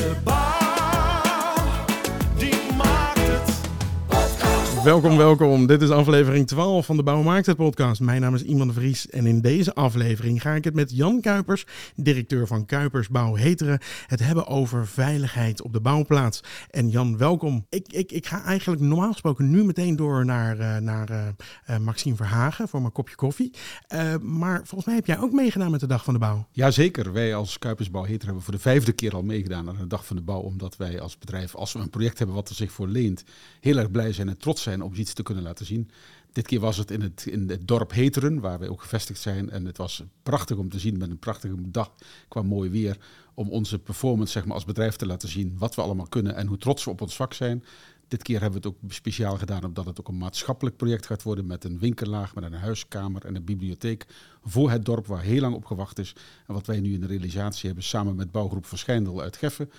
De bouw, Welkom, welkom. Dit is aflevering 12 van de Bouw Maakt het podcast. Mijn naam is Iman de Vries en in deze aflevering ga ik het met Jan Kuipers, directeur van Kuipers Bouw Heteren, het hebben over veiligheid op de bouwplaats. En Jan, welkom. Ik, ik, ik ga eigenlijk normaal gesproken nu meteen door naar, eh, naar eh, Maxime Verhagen voor mijn kopje koffie. Maar volgens mij heb jij ook meegedaan met de Dag van de Bouw. Jazeker, wij als Kuipersbouw Heter hebben voor de vijfde keer al meegedaan aan de Dag van de Bouw. Omdat wij als bedrijf, als we een project hebben wat er zich voor leent, heel erg blij zijn en trots zijn om iets te kunnen laten zien. Dit keer was het in het, in het dorp Heteren, waar wij ook gevestigd zijn. En het was prachtig om te zien met een prachtige dag qua mooi weer. Om onze performance zeg maar, als bedrijf te laten zien wat we allemaal kunnen en hoe trots we op ons vak zijn. Dit keer hebben we het ook speciaal gedaan omdat het ook een maatschappelijk project gaat worden met een winkellaag, met een huiskamer en een bibliotheek voor het dorp waar heel lang op gewacht is. En wat wij nu in de realisatie hebben samen met bouwgroep Verschijndel uit Geffen,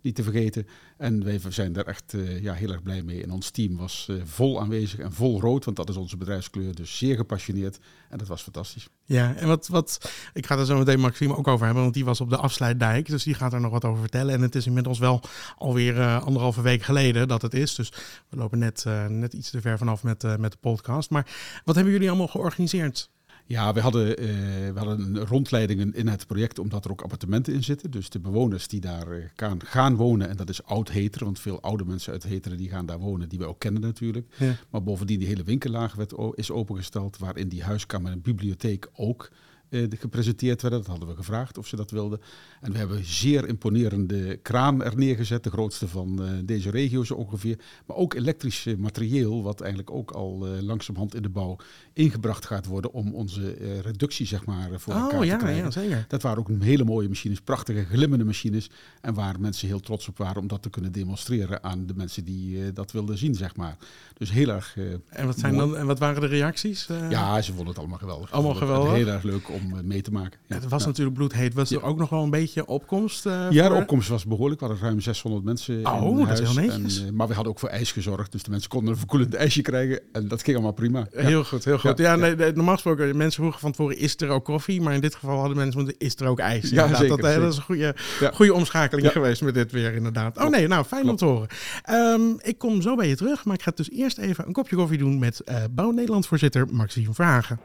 niet te vergeten. En wij zijn daar echt eh, ja, heel erg blij mee. En ons team was eh, vol aanwezig en vol rood, want dat is onze bedrijfskleur. Dus zeer gepassioneerd en dat was fantastisch. Ja, en wat, wat, ik ga er zo meteen Maxime ook over hebben, want die was op de afsluitdijk. Dus die gaat er nog wat over vertellen. En het is inmiddels wel alweer uh, anderhalve week geleden dat het is. Dus we lopen net, net iets te ver vanaf met, met de podcast. Maar wat hebben jullie allemaal georganiseerd? Ja, we hadden, uh, we hadden rondleidingen in het project omdat er ook appartementen in zitten. Dus de bewoners die daar uh, gaan, gaan wonen, en dat is oud Heteren, want veel oude mensen uit Heteren die gaan daar wonen, die we ook kennen natuurlijk. Ja. Maar bovendien die hele winkellaag werd, is opengesteld, waarin die huiskamer en bibliotheek ook gepresenteerd werden. Dat hadden we gevraagd of ze dat wilden. En we hebben zeer imponerende kraan er neergezet, de grootste van uh, deze regio zo ongeveer. Maar ook elektrisch materieel, wat eigenlijk ook al langzamerhand in de bouw ingebracht gaat worden om onze reductie zeg maar voor oh, elkaar ja, te krijgen. Ja, zeker. Dat waren ook hele mooie machines, prachtige glimmende machines. En waar mensen heel trots op waren om dat te kunnen demonstreren aan de mensen die dat wilden zien, zeg maar. Dus heel erg. en, wat zijn dan, en wat waren de reacties? Ja, ze vonden het allemaal geweldig. Allemaal geweldig. Heel erg leuk om mee te maken. Ja, het was ja. natuurlijk bloedheet. Was er ook nog wel een beetje opkomst? Uh, ja, de opkomst was behoorlijk. We hadden ruim 600 mensen Oh, in dat huis. is heel netjes. En, uh, maar we hadden ook voor ijs gezorgd. Dus de mensen konden een verkoelend ijsje krijgen. En dat ging allemaal prima. Heel goed, heel goed. Ja, nee, normaal gesproken, mensen vroegen van tevoren, is er ook koffie? Maar in dit geval hadden mensen moeten, is er ook ijs? Ja, zeker, dat, zeker. dat is een goede, goede omschakeling geweest met dit weer inderdaad. Oh nee, nou, fijn Klopt. om te horen. Um, ik kom zo bij je terug, maar ik ga dus eerst even een kopje koffie doen met uh, Bouw Nederland voorzitter Maxime Vragen.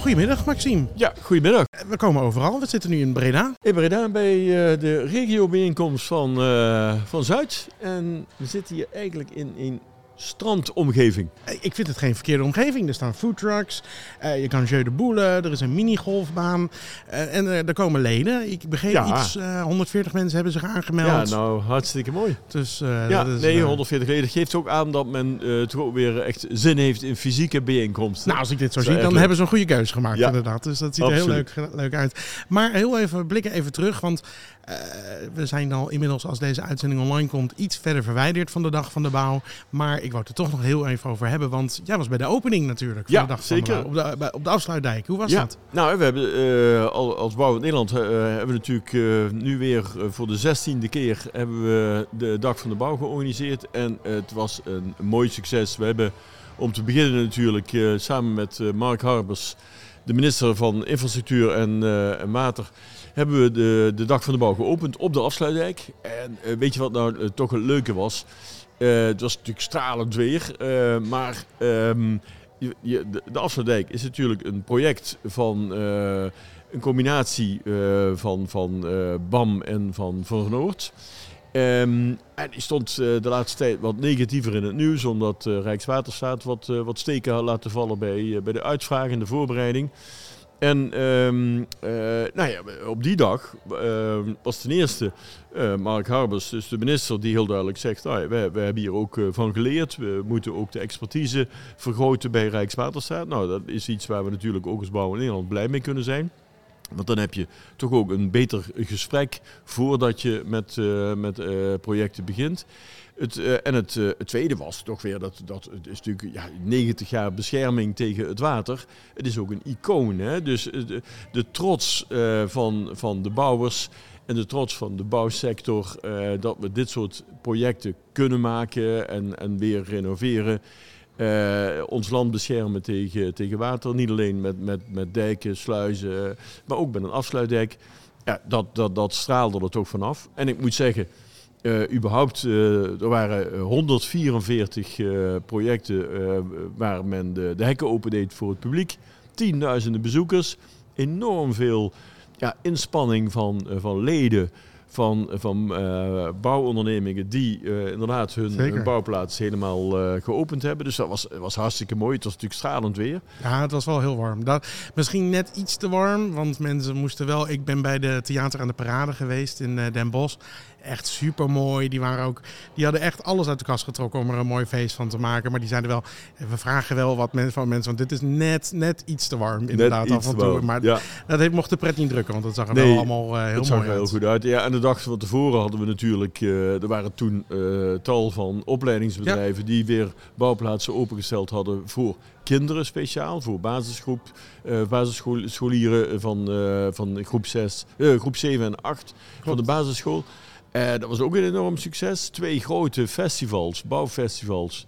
Goedemiddag, Maxime. Ja, goedemiddag. We komen overal. We zitten nu in Breda. In Breda bij uh, de regiobijeenkomst van, uh, van Zuid. En we zitten hier eigenlijk in een strandomgeving. Ik vind het geen verkeerde omgeving. Er staan foodtrucks, uh, je kan jeu de boelen, er is een minigolfbaan uh, en uh, er komen leden. Ik begreep Ja. iets, 140 mensen hebben zich aangemeld. Ja, nou hartstikke mooi. Dus, Ja, dat is, nee, uh, 140 leden geeft ook aan dat men toch ook weer echt zin heeft in fysieke bijeenkomsten. Nou, als ik dit zo zie, dan hebben ze een goede keuze gemaakt Ja. inderdaad. Dus dat ziet er heel leuk, leuk uit. Maar heel even blikken even terug, want uh, we zijn al inmiddels als deze uitzending online komt iets verder verwijderd van de dag van de bouw. Maar ik wou het er toch nog heel even over hebben, want jij was bij de opening natuurlijk van Ja, de dag zeker. van de bouw. Op de, bij- op de afsluitdijk. Hoe was ja, dat? nou, we hebben eh, al- als Bouw in Nederland eh, hebben we natuurlijk eh, nu weer eh, voor de zestiende keer hebben we de Dag van de Bouw georganiseerd. En het was een mooi succes. We hebben om te beginnen natuurlijk eh, samen met eh, Mark Harbers, de minister van Infrastructuur en, eh, en Water, hebben we de, de Dag van de Bouw geopend op de afsluitdijk. En eh, weet je wat nou eh, toch het leuke was? Het was natuurlijk stralend weer, maar ehm, de, de afsluitdijk is natuurlijk een project van een combinatie van, van BAM en van Van Noord. Ehm, en die stond eh, de laatste tijd wat negatiever in het nieuws, omdat eh, Rijkswaterstaat wat, eh, wat steken had laten vallen bij, bij de uitvraag en de voorbereiding. En ehm, eh, nou ja, op die dag ehm, was ten eerste Mark Harbers, dus de minister, die heel duidelijk zegt: ja, wij, wij hebben hier ook van geleerd. We moeten ook de expertise vergroten bij Rijkswaterstaat. Nou, dat is iets waar we natuurlijk ook als Bouw in Nederland blij mee kunnen zijn. Want dan heb je toch ook een beter gesprek voordat je met, eh, met eh, projecten begint. Het, eh, en het, tweede was toch weer dat, dat het is natuurlijk ja, 90 jaar bescherming tegen het water. Het is ook een icoon. Hè? Dus de, de trots van, van de bouwers en de trots van de bouwsector dat we dit soort projecten kunnen maken en, en weer renoveren. Eh, ons land beschermen tegen, tegen water. Niet alleen met, met, met dijken, sluizen, maar ook met een afsluitdijk. ja, dat, dat, dat straalde er toch vanaf. En ik moet zeggen, eh, überhaupt, eh, er waren eh, 144 eh, projecten eh, waar men de, de hekken opendeed voor het publiek. Tienduizenden bezoekers, enorm veel ja, inspanning van, eh, van leden van, van eh, bouwondernemingen die eh, inderdaad hun, bouwplaats helemaal eh, geopend hebben. Dus dat was, was hartstikke mooi. Het was natuurlijk stralend weer. Ja, het was wel heel warm. Dat, misschien net iets te warm, want mensen moesten wel... Ik ben bij de Theater aan de Parade geweest in Den Bosch. Echt super mooi. Die, waren ook, die hadden echt alles uit de kast getrokken om er een mooi feest van te maken. Maar die zeiden wel, we vragen wel wat men, van mensen, want dit is net, net iets te warm inderdaad Net af en toe. Maar ja. dat heeft, mocht de pret niet drukken, want dat zag er Nee, wel allemaal eh, heel zag mooi er heel uit. goed uit. Ja, en de dag van tevoren hadden we natuurlijk, eh, er waren toen eh, tal van opleidingsbedrijven die weer bouwplaatsen opengesteld hadden voor kinderen speciaal, voor basisgroep, eh basisscholieren van, van groep, 6, eh, groep 7 en 8 van de basisschool. Eh, dat was ook een enorm succes. Twee grote festivals, bouwfestivals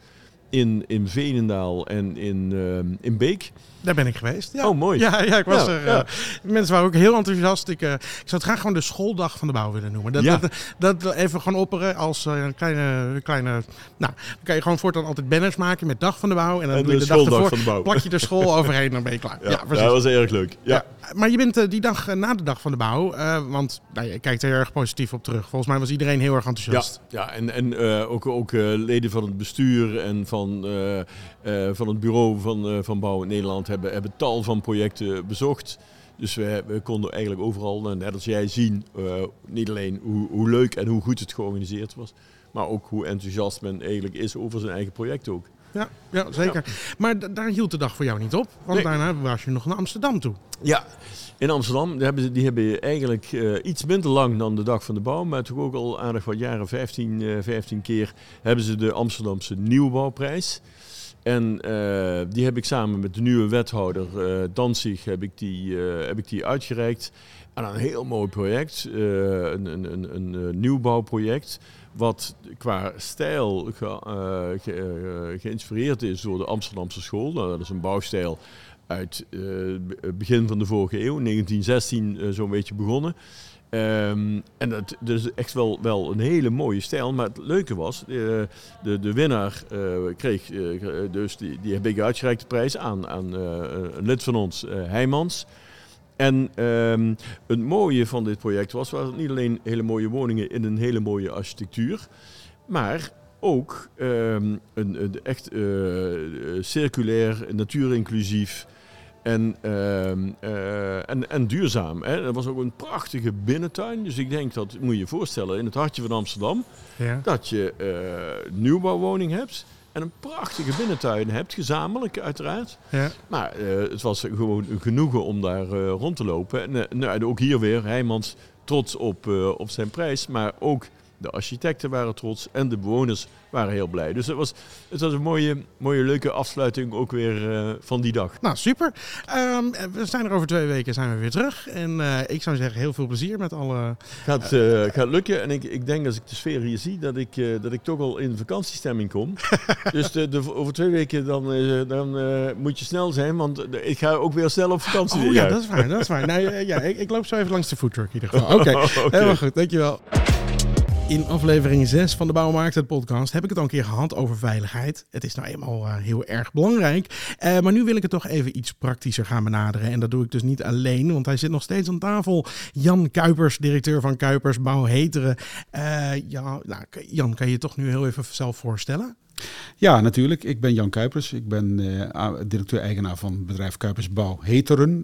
in, in Veenendaal en in, eh, in Beek. Daar ben ik geweest. Ja. Oh, mooi. Ja, ja ik was Ja, er. ja. eh, mensen waren ook heel enthousiast. Ik, eh, ik zou het graag gewoon de schooldag van de bouw willen noemen. Dat, dat, even gewoon opperen als eh, een kleine, kleine... Nou, dan kan je gewoon voortaan altijd banners maken met dag van de bouw. En dan En doe je de de dag ervoor, van de bouw. plak je de school overheen en dan ben je klaar. Ja, dat was erg leuk. Ja. Maar je bent die dag na de dag van de bouw, want nou, je kijkt er heel erg positief op terug. Volgens mij was iedereen heel erg enthousiast. Ja, ja en, en ook, ook leden van het bestuur en van, van het bureau van, van Bouw in Nederland hebben, hebben tal van projecten bezocht. Dus we, we konden eigenlijk overal, nou, net als jij, zien eh, niet alleen hoe, hoe leuk en hoe goed het georganiseerd was, maar ook hoe enthousiast men eigenlijk is over zijn eigen project ook. Ja, ja zeker. Maar daar hield de dag voor jou niet op, want Nee. daarna was je nog naar Amsterdam toe. Ja, in Amsterdam die hebben, die hebben eigenlijk eh, iets minder lang dan de Dag van de Bouw, maar toch ook al aardig wat jaren, 15, eh 15 keer, hebben ze de Amsterdamse Nieuwbouwprijs. En eh, die heb ik samen met de nieuwe wethouder eh Danzig heb ik die, eh, heb ik die uitgereikt. aan een heel mooi project, een, een, een, een nieuwbouwproject. Wat qua stijl ge- ge- geïnspireerd is door de Amsterdamse school. Nou, dat is een bouwstijl uit het begin van de vorige eeuw, 1916 eh, zo'n beetje begonnen. Ehm, en dat, is echt wel, wel een hele mooie stijl. Maar het leuke was, eh, de, de winnaar eh, kreeg, eh, dus die, die heb ik uitgereikt de prijs aan, aan een lid van ons, Heijmans. En ehm, het mooie van dit project was, was niet alleen hele mooie woningen in een hele mooie architectuur, maar ook ehm, een, echt circulair, natuurinclusief en, ehm, eh, en, en duurzaam. Hè. Er was ook een prachtige binnentuin. Dus ik denk dat, moet je je voorstellen, in het hartje van Amsterdam, Ja. dat je eh nieuwbouwwoning hebt en een prachtige binnentuin hebt, gezamenlijk uiteraard. Ja. Maar eh, het was gewoon genoegen om daar rond te lopen. En nou, ook hier weer, Heijmans trots op, op zijn prijs, maar ook de architecten waren trots en de bewoners waren heel blij. Dus het was, het was een mooie, mooie, leuke afsluiting ook weer eh, van die dag. Nou, super. Ehm, we zijn er over twee weken zijn we weer terug. En eh, ik zou zeggen, heel veel plezier met alle... Gaat, eh, gaat lukken en ik, ik denk als ik de sfeer hier zie dat ik, dat ik toch al in vakantiestemming kom. dus de, de, over twee weken dan, dan moet je snel zijn, want ik ga ook weer snel op vakantie. Oh ja, dat is waar. Dat is waar. Nou, ja, ik, ik loop zo even langs de foodtruck in ieder geval. Oké, Oké. helemaal goed. Dankjewel. In aflevering 6 van de Bouwmarkt, podcast, heb ik het al een keer gehad over veiligheid. Het is nou eenmaal eh, heel erg belangrijk. Eh, maar nu wil ik het toch even iets praktischer gaan benaderen. En dat doe ik dus niet alleen, want hij zit nog steeds aan tafel. Jan Kuipers, directeur van Kuipers Bouw Heteren. Eh, ja, nou, Jan, kan je je toch nu heel even zelf voorstellen? Ja, natuurlijk. Ik ben Jan Kuipers. Ik ben directeur-eigenaar van het bedrijf Kuipers Bouw Heteren.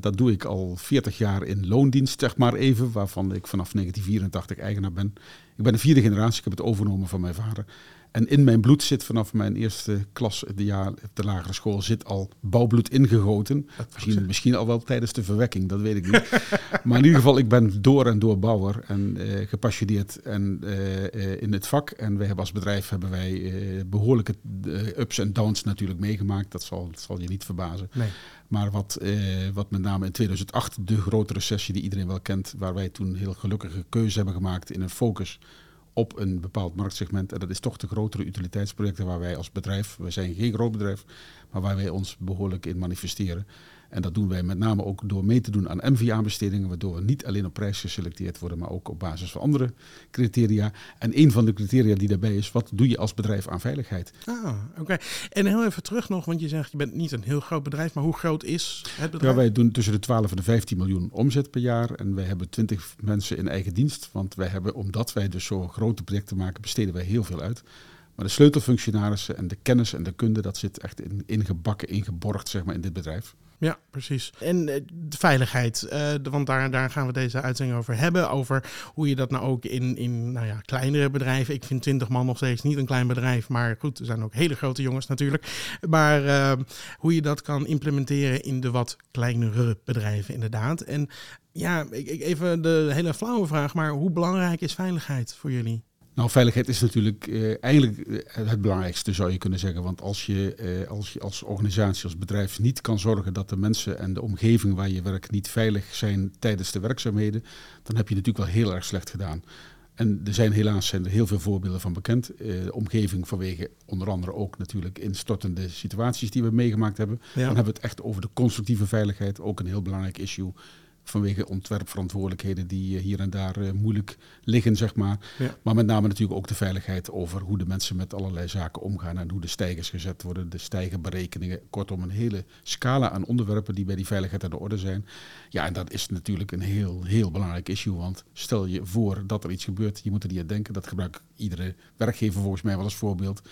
Dat doe ik al 40 jaar in loondienst, zeg maar even, waarvan ik vanaf 1984 eigenaar ben. Ik ben de vierde generatie, ik heb het overgenomen van mijn vader. En in mijn bloed zit vanaf mijn eerste klas de jaar op de lagere school zit al bouwbloed ingegoten. Misschien, misschien al wel tijdens de verwekking, dat weet ik niet. maar in ieder geval, ik ben door en door bouwer en eh, gepassioneerd en, eh, eh, in het vak. En wij hebben als bedrijf hebben wij eh, behoorlijke eh, ups en downs natuurlijk meegemaakt. Dat zal, dat zal je niet verbazen. Nee. Maar wat, wat met name in 2008, de grote recessie die iedereen wel kent, waar wij toen heel gelukkige keuze hebben gemaakt in een focus op een bepaald marktsegment. En dat is toch de grotere utiliteitsprojecten waar wij als bedrijf, wij zijn geen groot bedrijf, maar waar wij ons behoorlijk in manifesteren. En dat doen wij met name ook door mee te doen aan MVA-bestedingen, waardoor we niet alleen op prijs geselecteerd worden, maar ook op basis van andere criteria. En een van de criteria die daarbij is, wat doe je als bedrijf aan veiligheid? Ah, oké. En heel even terug nog, want je zegt je bent niet een heel groot bedrijf, maar hoe groot is het bedrijf? Ja, wij doen tussen de 12 en de 15 miljoen omzet per jaar. En wij hebben 20 mensen in eigen dienst. Want wij hebben, omdat wij dus zo grote projecten maken, besteden wij heel veel uit. Maar de sleutelfunctionarissen en de kennis en de kunde, dat zit echt in, ingebakken, ingeborgd zeg maar, in dit bedrijf. Ja, precies. En eh, de veiligheid, eh, want daar, daar gaan we deze uitzending over hebben. Over hoe je dat nou ook in, in nou ja, kleinere bedrijven. Ik vind 20 man nog steeds niet een klein bedrijf. Maar goed, er zijn ook hele grote jongens natuurlijk. Maar eh, hoe je dat kan implementeren in de wat kleinere bedrijven, inderdaad. En ja, ik even de hele flauwe vraag. Maar hoe belangrijk is veiligheid voor jullie? Nou, veiligheid is natuurlijk eh, eigenlijk eh, het belangrijkste, zou je kunnen zeggen. Want als je, eh, als je als organisatie, als bedrijf niet kan zorgen dat de mensen en de omgeving waar je werkt niet veilig zijn tijdens de werkzaamheden, dan heb je natuurlijk wel heel erg slecht gedaan. En er zijn helaas zijn er heel veel voorbeelden van bekend. De omgeving vanwege onder andere ook natuurlijk instortende situaties die we meegemaakt hebben. Ja. Dan hebben we het echt over de constructieve veiligheid, ook een heel belangrijk issue. Vanwege ontwerpverantwoordelijkheden die eh, hier en daar eh, moeilijk liggen, zeg maar. Ja. Maar met name natuurlijk ook de veiligheid over hoe de mensen met allerlei zaken omgaan en hoe de stijgers gezet worden, de stijgerberekeningen. Kortom, een hele scala aan onderwerpen die bij die veiligheid aan de orde zijn. Ja, en dat is natuurlijk een heel, heel belangrijk issue. Want stel je voor dat er iets gebeurt, je moet er niet aan denken. Dat gebruikt iedere werkgever volgens mij wel als voorbeeld.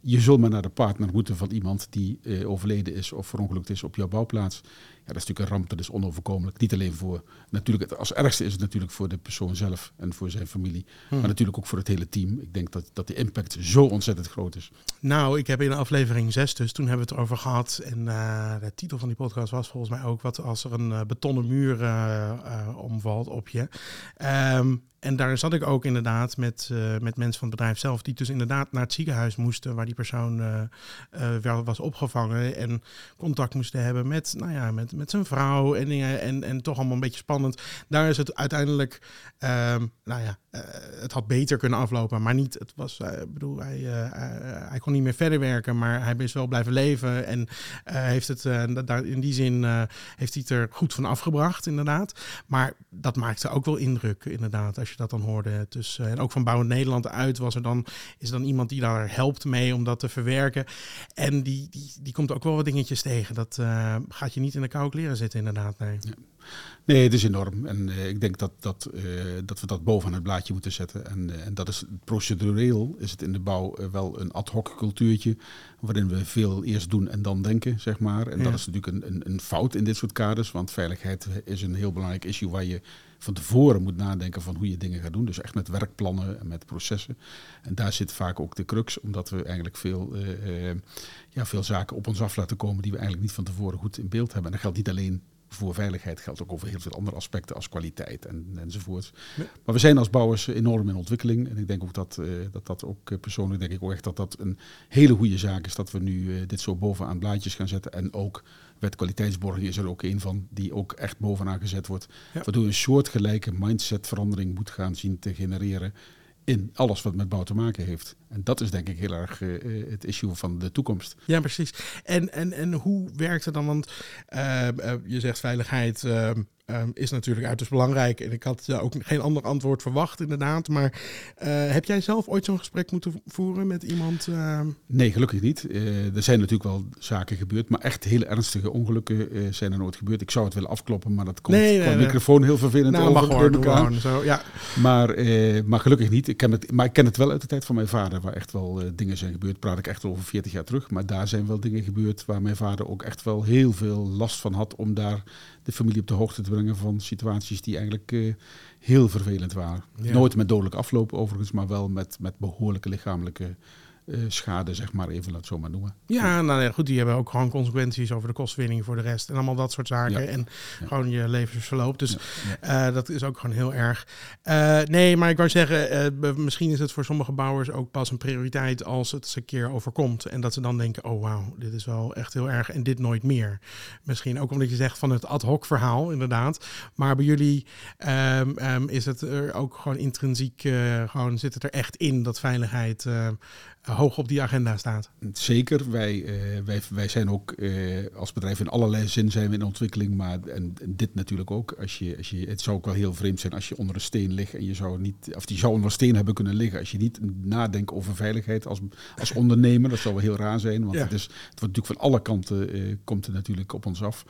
Je zult maar naar de partner moeten van iemand die eh, overleden is of verongelukt is op jouw bouwplaats. Ja, dat is natuurlijk een ramp, dat is onoverkomelijk. Niet alleen voor, natuurlijk, het, als ergste is het natuurlijk voor de persoon zelf en voor zijn familie. Maar natuurlijk ook voor het hele team. Ik denk dat, dat de impact zo ontzettend groot is. Nou, ik heb in aflevering 6 dus, toen hebben we het over gehad. En eh, de titel van die podcast was volgens mij ook... wat als er een eh, betonnen muur eh, omvalt op je. Ehm, en daar zat ik ook inderdaad met, met mensen van het bedrijf zelf... die dus inderdaad naar het ziekenhuis moesten... waar die persoon wel was opgevangen. En contact moesten hebben met, nou ja, met, met zijn vrouw en dingen. En, en toch allemaal een beetje spannend. Daar is het uiteindelijk... ehm, nou ja, eh, het had beter kunnen aflopen, maar niet. Het was, eh, bedoel, hij, eh, eh, hij kon niet meer verder werken, maar hij is wel blijven leven en eh, heeft het eh, da- daar in die zin eh, heeft hij het er goed van afgebracht, inderdaad. Maar dat maakte ook wel indruk, inderdaad, als je dat dan hoorde. Dus, eh, en ook van Bouwend Nederland uit was er dan, is er dan iemand die daar helpt mee om dat te verwerken. En die, die, die komt ook wel wat dingetjes tegen. Dat eh, gaat je niet in de kleren zitten, inderdaad. Nee. Nee, het is enorm. En eh, ik denk dat, dat, eh, dat we dat bovenaan het blaadje moeten zetten. En, eh, en dat is procedureel, is het in de bouw wel een ad hoc cultuurtje. Waarin we veel eerst doen en dan denken, zeg maar. En Ja. dat is natuurlijk een, een, een fout in dit soort kaders. Want veiligheid is een heel belangrijk issue waar je van tevoren moet nadenken van hoe je dingen gaat doen. Dus echt met werkplannen en met processen. En daar zit vaak ook de crux, omdat we eigenlijk veel, eh, eh, ja, veel zaken op ons af laten komen die we eigenlijk niet van tevoren goed in beeld hebben. En dat geldt niet alleen voor veiligheid, geldt ook over heel veel andere aspecten als kwaliteit en, enzovoort. Ja. Maar we zijn als bouwers enorm in ontwikkeling. En ik denk ook dat eh, dat, dat ook eh, persoonlijk denk ik ook echt dat dat een hele goede zaak is dat we nu eh, dit zo bovenaan blaadjes gaan zetten. En ook wet kwaliteitsborging is er ook een van die ook echt bovenaan gezet wordt. Ja. Waardoor je een soortgelijke mindsetverandering moet gaan zien te genereren in alles wat met bouw te maken heeft. En dat is denk ik heel erg eh, eh, het issue van de toekomst. Ja, precies. En, en, en hoe werkt het dan? Want eh, je zegt veiligheid eh, eh, is natuurlijk uiterst belangrijk. En ik had ook geen ander antwoord verwacht, inderdaad. Maar heb jij zelf ooit zo'n gesprek moeten voeren met iemand? eh, Nee, gelukkig niet. Er zijn natuurlijk wel zaken gebeurd, maar echt hele ernstige ongelukken zijn er nooit gebeurd. Ik zou het willen afkloppen, maar dat komt Nee, microfoon heel vervelend nou, over. mag hoor, gewoon zo. Ja, Maar, maar gelukkig niet. Ik ken het, maar ik ken het wel uit de tijd van mijn vader, waar echt wel eh, dingen zijn gebeurd. Praat ik echt over 40 jaar terug. Maar daar zijn wel dingen gebeurd waar mijn vader ook echt wel heel veel last van had om daar de familie op de hoogte te brengen van situaties die eigenlijk eh, heel vervelend waren. Ja. Nooit met dodelijk afloop overigens, maar wel met, met behoorlijke lichamelijke schade, zeg maar even, laat zo maar noemen. ja, nou ja, goed, die hebben ook gewoon consequenties over de kostwinning voor de rest. En allemaal dat soort zaken. Ja. En Ja. gewoon je levensverloop. Dus Ja, Eh, dat is ook gewoon heel erg. Eh, nee, maar ik wou zeggen, eh, misschien is het voor sommige bouwers ook pas een prioriteit als het ze een keer overkomt. En dat ze dan denken, oh wauw, dit is wel echt heel erg en dit nooit meer. Misschien ook omdat je zegt van het ad hoc verhaal, inderdaad. Maar bij jullie ehm, ehm, is het er ook gewoon intrinsiek, eh, gewoon zit het er echt in dat veiligheid eh, hoog op die agenda staat. Zeker, wij, eh, wij, wij zijn ook eh, als bedrijf in allerlei zin zijn we in ontwikkeling, maar en, en dit natuurlijk ook. Als je, als je, het zou ook wel heel vreemd zijn als je onder een steen ligt en je zou niet, of die zou onder een steen hebben kunnen liggen als je niet nadenkt over veiligheid als, als ondernemer. Dat zou wel heel raar zijn, want Ja. het, is, het wordt natuurlijk van alle kanten eh, komt het natuurlijk op ons af.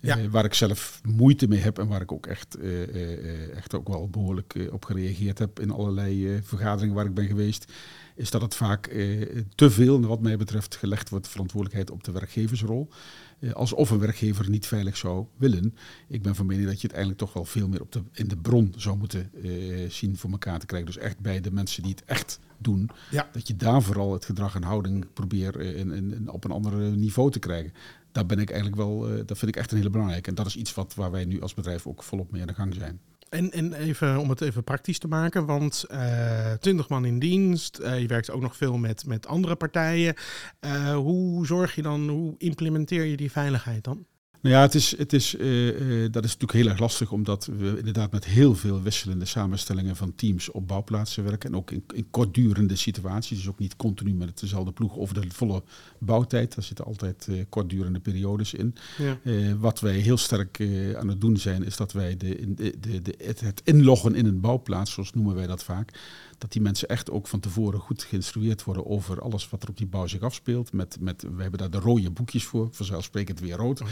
Ja. Eh, waar ik zelf moeite mee heb en waar ik ook echt, eh, eh, eh, echt ook wel behoorlijk eh, op gereageerd heb in allerlei eh, vergaderingen waar ik ben geweest, is dat het vaak eh, te veel, wat mij betreft, gelegd wordt verantwoordelijkheid op de werkgeversrol. Eh, alsof een werkgever niet veilig zou willen. Ik ben van mening dat je het eigenlijk toch wel veel meer op de, in de bron zou moeten eh, zien voor elkaar te krijgen. Dus echt bij de mensen die het echt doen. Ja. Dat je daar vooral het gedrag en houding probeert eh, in, in, in- op een ander niveau te krijgen. Daar ben ik eigenlijk wel, dat vind ik echt een hele belangrijke. En dat is iets wat, waar wij nu als bedrijf ook volop mee aan de gang zijn. En, en even om het even praktisch te maken, want eh 20 man in dienst, eh, je werkt ook nog veel met, met andere partijen. Eh, hoe zorg je dan, hoe implementeer je die veiligheid dan? Nou ja, het is, het is, eh, eh, dat is natuurlijk heel erg lastig, omdat we inderdaad met heel veel wisselende samenstellingen van teams op bouwplaatsen werken. En ook in, in kortdurende situaties, dus ook niet continu met dezelfde ploeg over de volle bouwtijd. Daar zitten altijd eh, kortdurende periodes in. Ja. Wat wij heel sterk aan het doen zijn, is dat wij de, de, de, het, het inloggen in een bouwplaats, zoals noemen wij dat vaak, dat die mensen echt ook van tevoren goed geïnstrueerd worden over alles wat er op die bouw zich afspeelt. Met, met, we hebben daar de rode boekjes voor, vanzelfsprekend weer rood,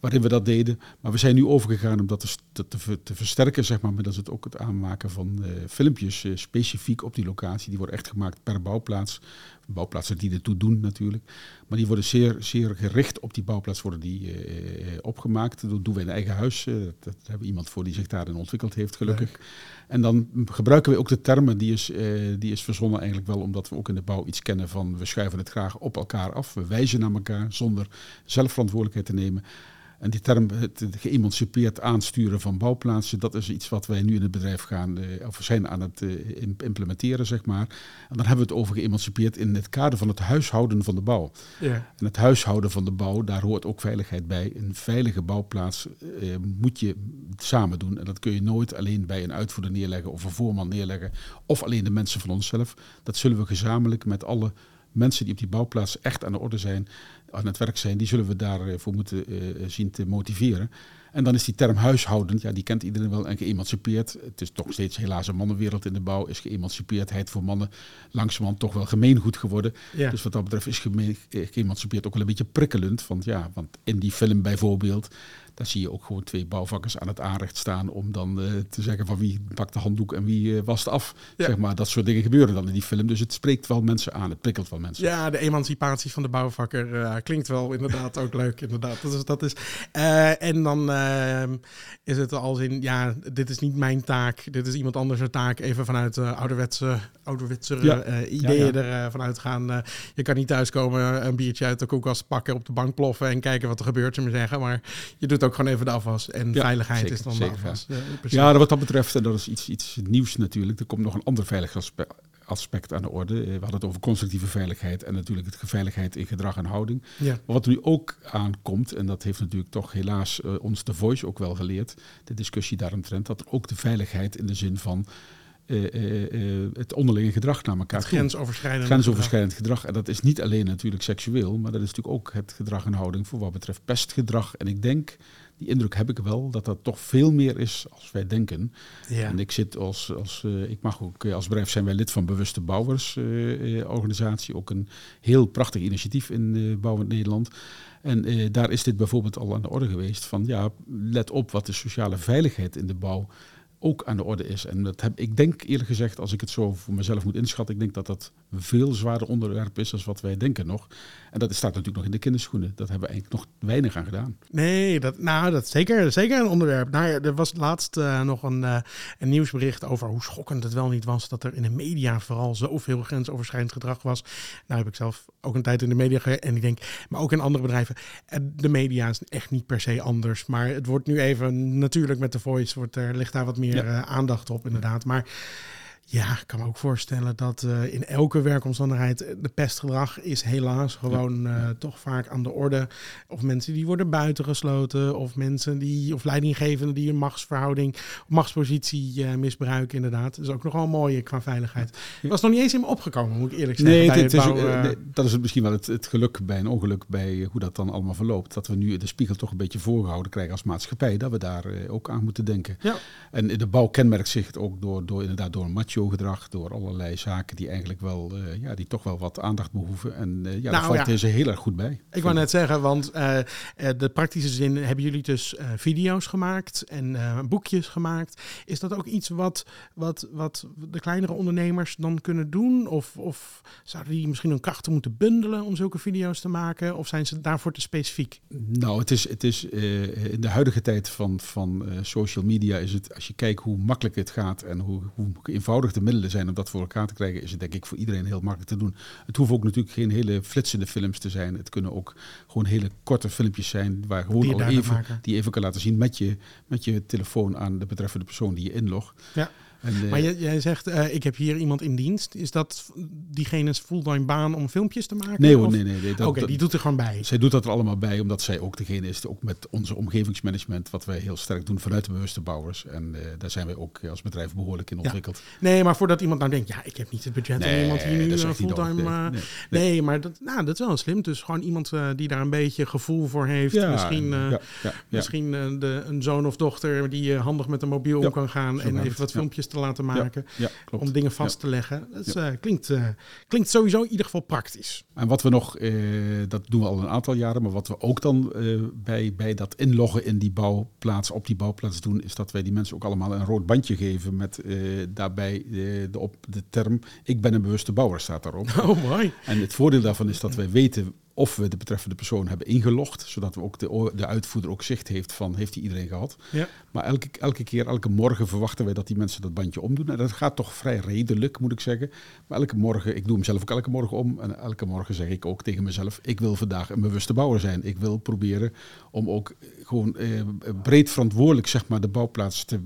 waarin we dat deden. Maar we zijn nu overgegaan om dat te, te, te, ver- te versterken, zeg maar, middels het ook het aanmaken van eh, filmpjes eh, specifiek op die locatie. Die worden echt gemaakt per bouwplaats. Bouwplaatsen die ertoe doen natuurlijk. Maar die worden zeer, zeer gericht op die bouwplaats worden die, eh, opgemaakt. Dat doen we in eigen huis. Eh, dat, dat hebben we iemand voor die zich daarin ontwikkeld heeft, gelukkig. En dan gebruiken we ook de termen, die is, eh, die is verzonnen eigenlijk wel omdat we ook in de bouw iets kennen van we schuiven het graag op elkaar af. We wijzen naar elkaar zonder zelf verantwoordelijkheid te nemen. En die term, het geëmancipeerd aansturen van bouwplaatsen, dat is iets wat wij nu in het bedrijf gaan, eh, of zijn aan het eh, im- implementeren, zeg maar. En dan hebben we het over geëmancipeerd in het kader van het huishouden van de bouw. Ja. En het huishouden van de bouw, daar hoort ook veiligheid bij. Een veilige bouwplaats eh, moet je samen doen. En dat kun je nooit alleen bij een uitvoerder neerleggen of een voorman neerleggen. Of alleen de mensen van onszelf. Dat zullen we gezamenlijk met alle mensen die op die bouwplaats echt aan de orde zijn, aan het werk zijn, die zullen we daarvoor moeten eh, zien te motiveren. En dan is die term huishoudend, ja, die kent iedereen wel en geëmancipeerd. Het is toch steeds helaas een mannenwereld in de bouw, is geëmancipeerdheid voor mannen langzamerhand toch wel gemeengoed geworden. Ja. Dus wat dat betreft is eh, geëmancipeerd ook wel een beetje prikkelend. Want ja, want in die film bijvoorbeeld, daar zie je ook gewoon twee bouwvakkers aan het aanrecht staan om dan eh, te zeggen van wie pakt de handdoek en wie eh, wast af. Ja. Zeg maar, dat soort dingen gebeuren dan in die film. Dus het spreekt wel mensen aan, het prikkelt wel mensen. Ja, de emancipatie van de bouwvakker eh, klinkt wel inderdaad ook leuk. Inderdaad. Dat is, dat is, en dan is het als in, ja, dit is niet mijn taak, dit is iemand anders' taak. Even vanuit ouderwetse, ouderwetse Ja. ideeën Ja, er eh, vanuit gaan. Je kan niet thuiskomen, een biertje uit de koelkast pakken, op de bank ploffen en kijken wat er gebeurt, zullen we zeggen. Maar je doet ook gewoon even de afwas. En Ja, veiligheid zeker, is dan zeker, de afwas. Ja, wat dat betreft, en dat is iets, iets nieuws natuurlijk. Er komt nog een ander veiligheidsaspect aspect aan de orde. Eh, We hadden het over constructieve veiligheid en natuurlijk het veiligheid in gedrag en houding. Ja. Maar wat nu ook aankomt, en dat heeft natuurlijk toch helaas eh, ons de Voice ook wel geleerd, de discussie daaromtrent, dat er ook de veiligheid in de zin van eh, eh, eh, het onderlinge gedrag naar elkaar Het. Grensoverschrijdend gedrag. En dat is niet alleen natuurlijk seksueel, maar dat is natuurlijk ook het gedrag en houding voor wat betreft pestgedrag. En ik denk, die indruk heb ik wel, dat dat toch veel meer is als wij denken. Ja. En ik zit als, als eh, ik mag ook, eh, als bedrijf zijn wij lid van Bewuste Bouwers eh, organisatie. Ook een heel prachtig initiatief in eh Bouwend Nederland. En daar is dit bijvoorbeeld al aan de orde geweest van ja, let op wat de sociale veiligheid in de bouw ook aan de orde is. En dat heb, ik denk eerlijk gezegd, als ik het zo voor mezelf moet inschatten, ik denk dat dat veel zwaarder onderwerp is dan wat wij denken nog. En dat staat natuurlijk nog in de kinderschoenen. Dat hebben we eigenlijk nog weinig aan gedaan. Nee, dat, nou, dat is zeker, zeker een onderwerp. Nou, ja, er was laatst eh, nog een, eh, een nieuwsbericht over hoe schokkend het wel niet was dat er in de media vooral zoveel grensoverschrijdend gedrag was. Nou heb ik zelf ook een tijd in de media gewerkt en ik denk, maar ook in andere bedrijven. eh, De media is echt niet per se anders, maar het wordt nu even natuurlijk met de voice wordt er ligt daar wat meer Ja. eh, aandacht op inderdaad. Maar Ja, ik kan me ook voorstellen dat eh, in elke werkomstandigheid eh, de pestgedrag is helaas gewoon eh, toch vaak aan de orde. Of mensen die worden buitengesloten, of mensen die, of leidinggevenden die een machtsverhouding, machtspositie misbruiken, inderdaad. Dat is ook nogal mooi qua veiligheid. Ja. Was nog niet eens in me opgekomen, moet ik eerlijk zeggen. Nee, het, het is, bouw, nee, dat is het misschien wel het, het geluk bij een ongeluk, bij hoe dat dan allemaal verloopt. Dat we nu de spiegel toch een beetje voorgehouden krijgen als maatschappij, dat we daar ook aan moeten denken. Ja. En de bouw kenmerkt zich ook door, door, inderdaad door een macho gedrag, door allerlei zaken die eigenlijk wel, eh, ja, die toch wel wat aandacht behoeven. En eh, ja, daar Nou, valt ja. deze heel erg goed bij. Ik wou net zeggen, want eh, de praktische zin hebben jullie dus video's gemaakt en boekjes gemaakt. Is dat ook iets wat, wat, wat de kleinere ondernemers dan kunnen doen? Of, of zouden die misschien hun krachten moeten bundelen om zulke video's te maken? Of zijn ze daarvoor te specifiek? Nou, het is, het is in de huidige tijd van, van social media is het, als je kijkt hoe makkelijk het gaat en hoe, hoe eenvoudig de middelen zijn om dat voor elkaar te krijgen, is het denk ik voor iedereen heel makkelijk te doen. Het hoeven ook natuurlijk geen hele flitsende films te zijn. Het kunnen ook gewoon hele korte filmpjes zijn waar gewoon Die je al even, die even kan laten zien met je, met je telefoon aan de betreffende persoon die je inlogt. Ja. En, Maar jij, jij zegt, eh, ik heb hier iemand in dienst. Is dat diegene's fulltime baan om filmpjes te maken? nee hoor, Of- nee, nee. nee Oké, die doet er gewoon bij. Zij doet dat er allemaal bij, omdat zij ook degene is, ook met onze omgevingsmanagement, wat wij heel sterk doen vanuit de bewuste bouwers. En eh, daar zijn wij ook als bedrijf behoorlijk in Ja. ontwikkeld. Nee, maar voordat iemand nou denkt, ja, ik heb niet het budget om Nee, iemand hier nu eh, fulltime... Nee, nee, nee. maar dat, nou, dat is wel slim. Dus gewoon iemand die daar een beetje gevoel voor heeft. Ja, misschien ja, misschien de, een zoon of dochter die handig met een mobiel om kan gaan. En even wat filmpjes te laten maken. Ja. Om dingen vast te leggen. Dat is, eh, klinkt, eh, klinkt sowieso in ieder geval praktisch. En wat we nog, eh, dat doen we al een aantal jaren, maar wat we ook dan bij, bij dat inloggen in die bouwplaats, op die bouwplaats doen, is dat wij die mensen ook allemaal een rood bandje geven met daarbij de, op de term ik ben een bewuste bouwer staat daarop. Oh, mooi. En het voordeel daarvan is dat wij weten of we de betreffende persoon hebben ingelogd, zodat we ook de, de uitvoerder ook zicht heeft van heeft hij iedereen gehad. Ja. Maar elke, elke keer, elke morgen verwachten wij dat die mensen dat bandje omdoen. En dat gaat toch vrij redelijk, moet ik zeggen. Maar elke morgen, ik doe hem zelf ook elke morgen om. En elke morgen zeg ik ook tegen mezelf, ik wil vandaag een bewuste bouwer zijn. Ik wil proberen om ook eh, gewoon eh, breed verantwoordelijk zeg maar, de bouwplaats te,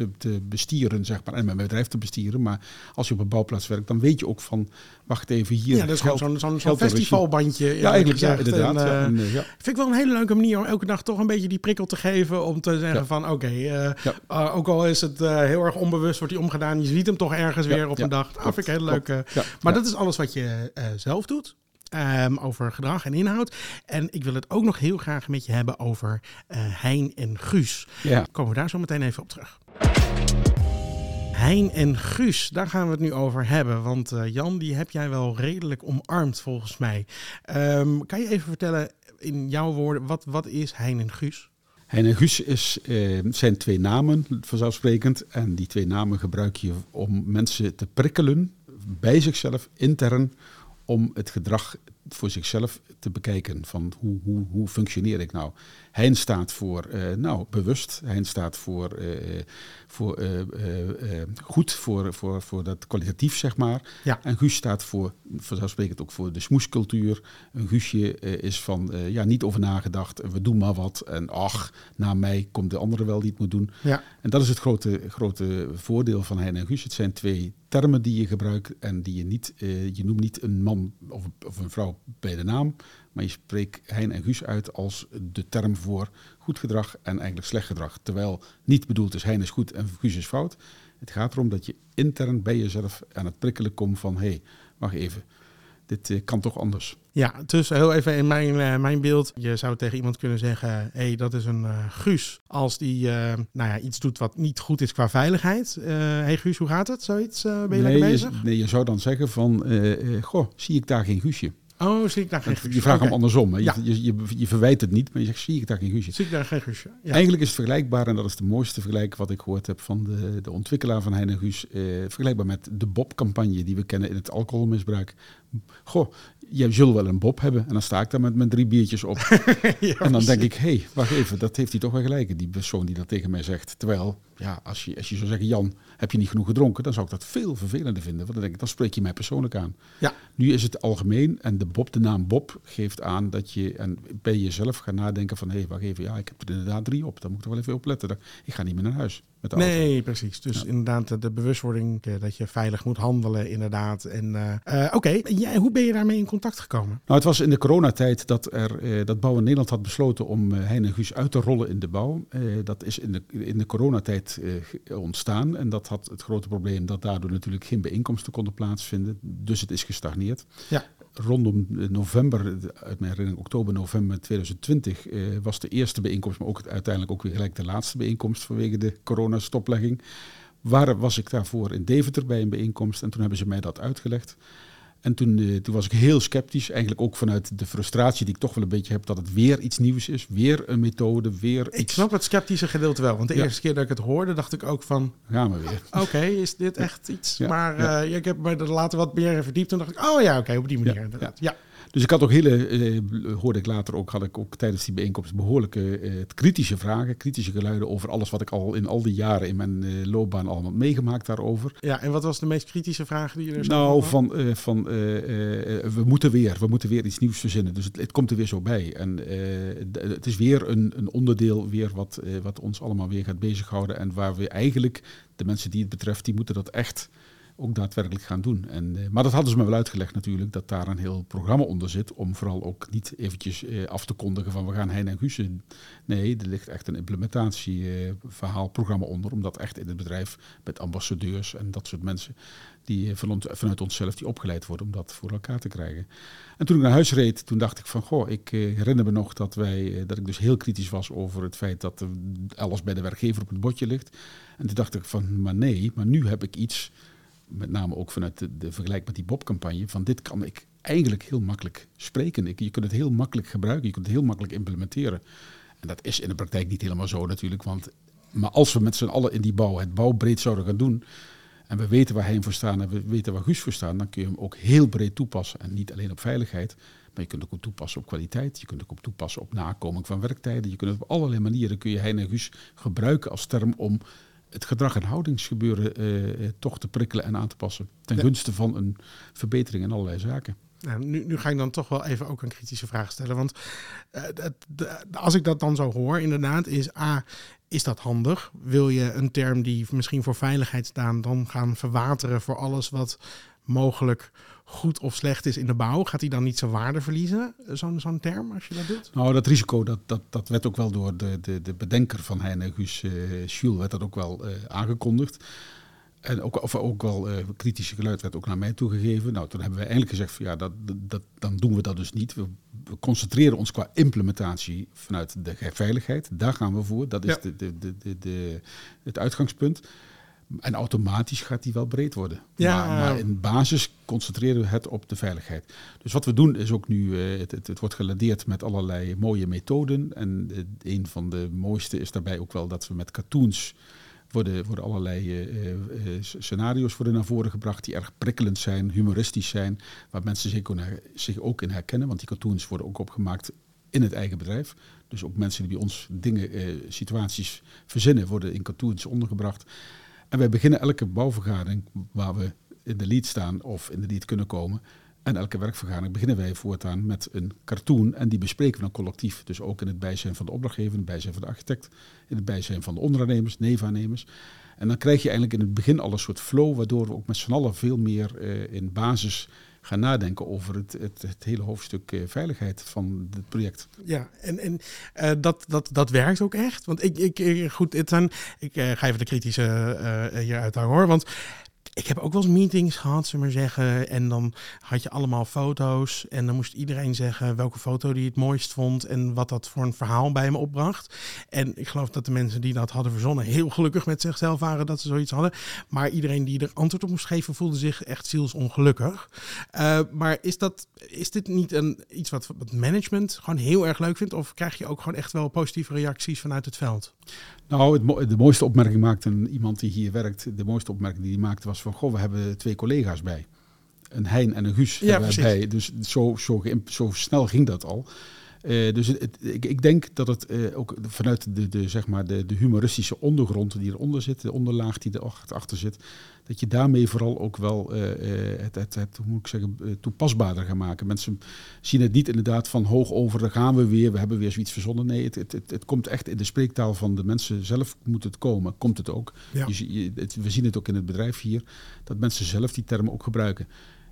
te, te bestieren. Zeg maar, en mijn bedrijf te bestieren. Maar als je op een bouwplaats werkt, dan weet je ook van, wacht even hier. Ja, dat is gewoon zo'n festivalbandje. Ja, eigenlijk ja, inderdaad. En, ja. eh, En, eh, ja. Vind ik wel een hele leuke manier om elke dag toch een beetje die prikkel te geven. Om te zeggen van oké, eh, uh, ook al is het heel erg onbewust, wordt die omgedaan. Je ziet hem toch ergens weer op een dag. Ah, klopt, vind ik heel leuk. maar dat is alles wat je zelf doet. Um, over gedrag en inhoud. En ik wil het ook nog heel graag met je hebben over uh, Hein en Guus. Ja. Komen we daar zo meteen even op terug. Hein en Guus, daar gaan we het nu over hebben. Want uh, Jan, die heb jij wel redelijk omarmd volgens mij. Um, kan je even vertellen in jouw woorden, wat, wat is Hein en Guus? Hein en Guus is, eh, zijn twee namen, vanzelfsprekend. En die twee namen gebruik je om mensen te prikkelen bij zichzelf, intern, om het gedrag voor zichzelf te bekijken. Van hoe, hoe, hoe functioneer ik nou? Hein staat voor uh, nou, bewust. Hein staat voor, uh, voor uh, goed, voor, voor, voor dat kwalitatief, zeg maar. Ja. En Guus staat voor, vanzelfsprekend ook voor de smoescultuur. Een Guusje is van, ja, niet over nagedacht. We doen maar wat. En ach, na mij komt de andere wel die het moet doen. Ja. En dat is het grote, grote voordeel van Hein en Guus. Het zijn twee termen die je gebruikt en die je niet, je noemt niet een man of, of een vrouw bij de naam. Maar je spreekt Hein en Guus uit als de term voor goed gedrag en eigenlijk slecht gedrag. Terwijl niet bedoeld is Hein is goed en Guus is fout. Het gaat erom dat je intern bij jezelf aan het prikkelen komt van... hé, hey, wacht even, dit uh, kan toch anders. Ja, dus heel even in mijn, uh, mijn beeld. Je zou tegen iemand kunnen zeggen, hé, hey, dat is een uh, Guus. Als die uh, nou ja, iets doet wat niet goed is qua veiligheid. Hé hey Guus, hoe gaat het? Zoiets? ben je nee, lekker bezig? Je, nee, je zou dan zeggen van, goh, zie ik daar geen Guusje? Oh, zie ik daar geen Guusje? Je vraagt okay. hem andersom. Hè? Je, Ja. je, je, je, verwijt het niet, maar je zegt, zie ik daar geen Guusje? Zie ik daar geen Guusje? Ja. Eigenlijk is het vergelijkbaar, en dat is de mooiste vergelijk wat ik gehoord heb van de, de ontwikkelaar van Hein en Guus. Eh, vergelijkbaar met de Bob-campagne die we kennen in het alcoholmisbruik. Goh, jij zult wel een Bob hebben. En dan sta ik daar met mijn drie biertjes op. ja, en dan denk ik, hé, hey, wacht even, dat heeft hij toch wel gelijk. Die persoon die dat tegen mij zegt. Terwijl, ja, als je, als je zou zeggen, Jan, heb je niet genoeg gedronken? Dan zou ik dat veel vervelender vinden. Want dan denk ik, dan spreek je mij persoonlijk aan. Ja. Nu is het algemeen en de, Bob, de naam Bob geeft aan dat je en bij jezelf gaat nadenken van... hé, hey, wacht even, ja, ik heb er inderdaad drie op. Daar moet ik er wel even op letten. Dan- Ik ga niet meer naar huis met de auto. Nee, precies. Dus inderdaad, de- bewustwording eh, dat je veilig moet handelen, inderdaad. En eh, eh, oké, hoe ben je daarmee in contact gekomen? Nou, het was in de coronatijd dat, er, dat Bouw in Nederland had besloten om Hein en Guus uit te rollen in de bouw. Dat is in de, in de coronatijd eh, ontstaan. En dat had het grote probleem dat daardoor natuurlijk geen bijeenkomsten konden plaatsvinden. Dus het is gestagneerd. Ja. Rondom eh, november, uit mijn herinnering oktober, november 2020, eh, was de eerste bijeenkomst, maar ook uiteindelijk ook weer gelijk de laatste bijeenkomst vanwege de coronastoplegging. Waar was ik daarvoor in Deventer bij een bijeenkomst en toen hebben ze mij dat uitgelegd. En toen, eh, toen was ik heel sceptisch, eigenlijk ook vanuit de frustratie die ik toch wel een beetje heb dat het weer iets nieuws is, weer een methode, weer Ik iets. snap het sceptische gedeelte wel. Want de Ja. eerste keer dat ik het hoorde, dacht ik ook van... Gaan we weer. Oké, is dit echt iets? Ja, maar ja. eh, ik heb me er later wat meer in verdiept. Toen dacht ik, oh ja, oké, op die manier Ja, inderdaad. Ja. Dus ik had ook hele, eh, hoorde ik later ook, had ik ook tijdens die bijeenkomst behoorlijke eh, kritische vragen, kritische geluiden over alles wat ik al in al die jaren in mijn eh, loopbaan allemaal meegemaakt daarover. ja, en wat was de meest kritische vraag die je er zo Nou, van, van we moeten weer, we moeten weer iets nieuws verzinnen. Dus het, het komt er weer zo bij. En het is weer een, een onderdeel weer wat, wat ons allemaal weer gaat bezighouden. En waar we eigenlijk, de mensen die het betreft, die moeten dat echt ook daadwerkelijk gaan doen. En, eh, maar dat hadden ze me wel uitgelegd natuurlijk, dat daar een heel programma onder zit. Om vooral ook niet eventjes eh, af te kondigen van we gaan Hein en Guusen. Nee, er ligt echt een implementatieverhaal, programma onder. Om dat echt in het bedrijf met ambassadeurs en dat soort mensen die eh, van vanuit onszelf die opgeleid worden om dat voor elkaar te krijgen. En toen ik naar huis reed, toen dacht ik van, goh, ik eh, herinner me nog dat, wij, eh, dat ik dus heel kritisch was over het feit dat eh, alles bij de werkgever op het bordje ligt. En toen dacht ik van, maar nee, maar nu heb ik iets, met name ook vanuit de, vergelijk met die Bob-campagne, van dit kan ik eigenlijk heel makkelijk spreken. Ik, je kunt het heel makkelijk gebruiken, je kunt het heel makkelijk implementeren. En dat is in de praktijk niet helemaal zo natuurlijk, want maar als we met z'n allen in die bouw het bouwbreed zouden gaan doen, en we weten waar hij voor staat en we weten waar Guus voor staat, dan kun je hem ook heel breed toepassen. En niet alleen op veiligheid, maar je kunt ook toepassen op kwaliteit. Je kunt ook toepassen op nakoming van werktijden. Je kunt het op allerlei manieren kun je hij en Guus gebruiken als term om het gedrag- en houdingsgebeuren eh, eh, toch te prikkelen en aan te passen. Ten Ja. gunste van een verbetering in allerlei zaken. Nou, nu, nu ga ik dan toch wel even ook een kritische vraag stellen. Want eh, dat- de- als ik dat dan zo hoor, inderdaad, is A, is dat handig? Wil je een term die misschien voor veiligheid staat, dan gaan verwateren voor alles wat mogelijk goed of slecht is in de bouw? Gaat die dan niet zijn waarde verliezen, zo'n zo'n term, als je dat doet? Nou, dat risico, dat, dat, dat werd ook wel door de, de, de bedenker van Hein en Guus, eh Jules, werd dat ook wel eh, aangekondigd. En ook, of ook wel eh, kritische geluid werd ook naar mij toegegeven. Nou, toen hebben we eigenlijk gezegd van ja, dat, dat, dan doen we dat dus niet. We, we concentreren ons qua implementatie vanuit de veiligheid. Daar gaan we voor. Dat is Ja. de, de, de, de- het uitgangspunt. En automatisch gaat die wel breed worden. Ja. Maar, maar in basis concentreren we het op de veiligheid. Dus wat we doen is ook nu, eh, het, het, het wordt geladeerd met allerlei mooie methoden. En eh, een van de mooiste is daarbij ook wel dat we met cartoons worden, worden allerlei eh, scenario's worden naar voren gebracht die erg prikkelend zijn, humoristisch zijn, waar mensen zich ook, in- zich ook in herkennen. Want die cartoons worden ook opgemaakt in het eigen bedrijf. Dus ook mensen die bij ons dingen, situaties verzinnen, worden in cartoons ondergebracht. En wij beginnen elke bouwvergadering waar we in de lead staan of in de lead kunnen komen. En elke werkvergadering beginnen wij voortaan met een cartoon. En die bespreken we dan collectief. Dus ook in het bijzijn van de opdrachtgever, in het bijzijn van de architect, in het bijzijn van de onderaannemers, nevaannemers. En dan krijg je eigenlijk in het begin al een soort flow, waardoor we ook met z'n allen veel meer eh, in basis gaan nadenken over het, het, het hele hoofdstuk eh, veiligheid van het project. Ja, en, en eh, dat, dat, dat werkt ook echt. Want ik, ik, goed, het zijn, ik eh, ga even de kritische eh hieruit hangen hoor. Want ik heb ook wel eens meetings gehad, we maar zeggen. En dan had je allemaal foto's. En dan moest iedereen zeggen welke foto die het mooist vond. En wat dat voor een verhaal bij hem opbracht. En ik geloof dat de mensen die dat hadden verzonnen heel gelukkig met zichzelf waren dat ze zoiets hadden. Maar iedereen die er antwoord op moest geven voelde zich echt zielsongelukkig. Eh, maar is, dat, is dit niet een, iets wat, wat management gewoon heel erg leuk vindt? Of krijg je ook gewoon echt wel positieve reacties vanuit het veld? Nou, het, mo- de mooiste opmerking maakte een, iemand die hier werkt. De mooiste opmerking die hij maakte was van, goh, we hebben twee collega's bij. Een Hein en een Guus Ja, bij. Dus zo, zo, zo snel ging dat al. Eh, dus het, ik, ik denk dat het eh, ook vanuit de, de, zeg maar de, de humoristische ondergrond die eronder zit, de onderlaag die erachter zit, dat je daarmee vooral ook wel eh, het, het, het, hoe moet ik zeggen, toepasbaarder gaat maken. Mensen zien het niet inderdaad van hoog over, daar gaan we weer, we hebben weer zoiets verzonnen. Nee, het, het, het, het komt echt in de spreektaal van de mensen zelf moet het komen, komt het ook. Ja. Je, zie- je- het- we zien het ook in het bedrijf hier, dat mensen zelf die termen ook gebruiken.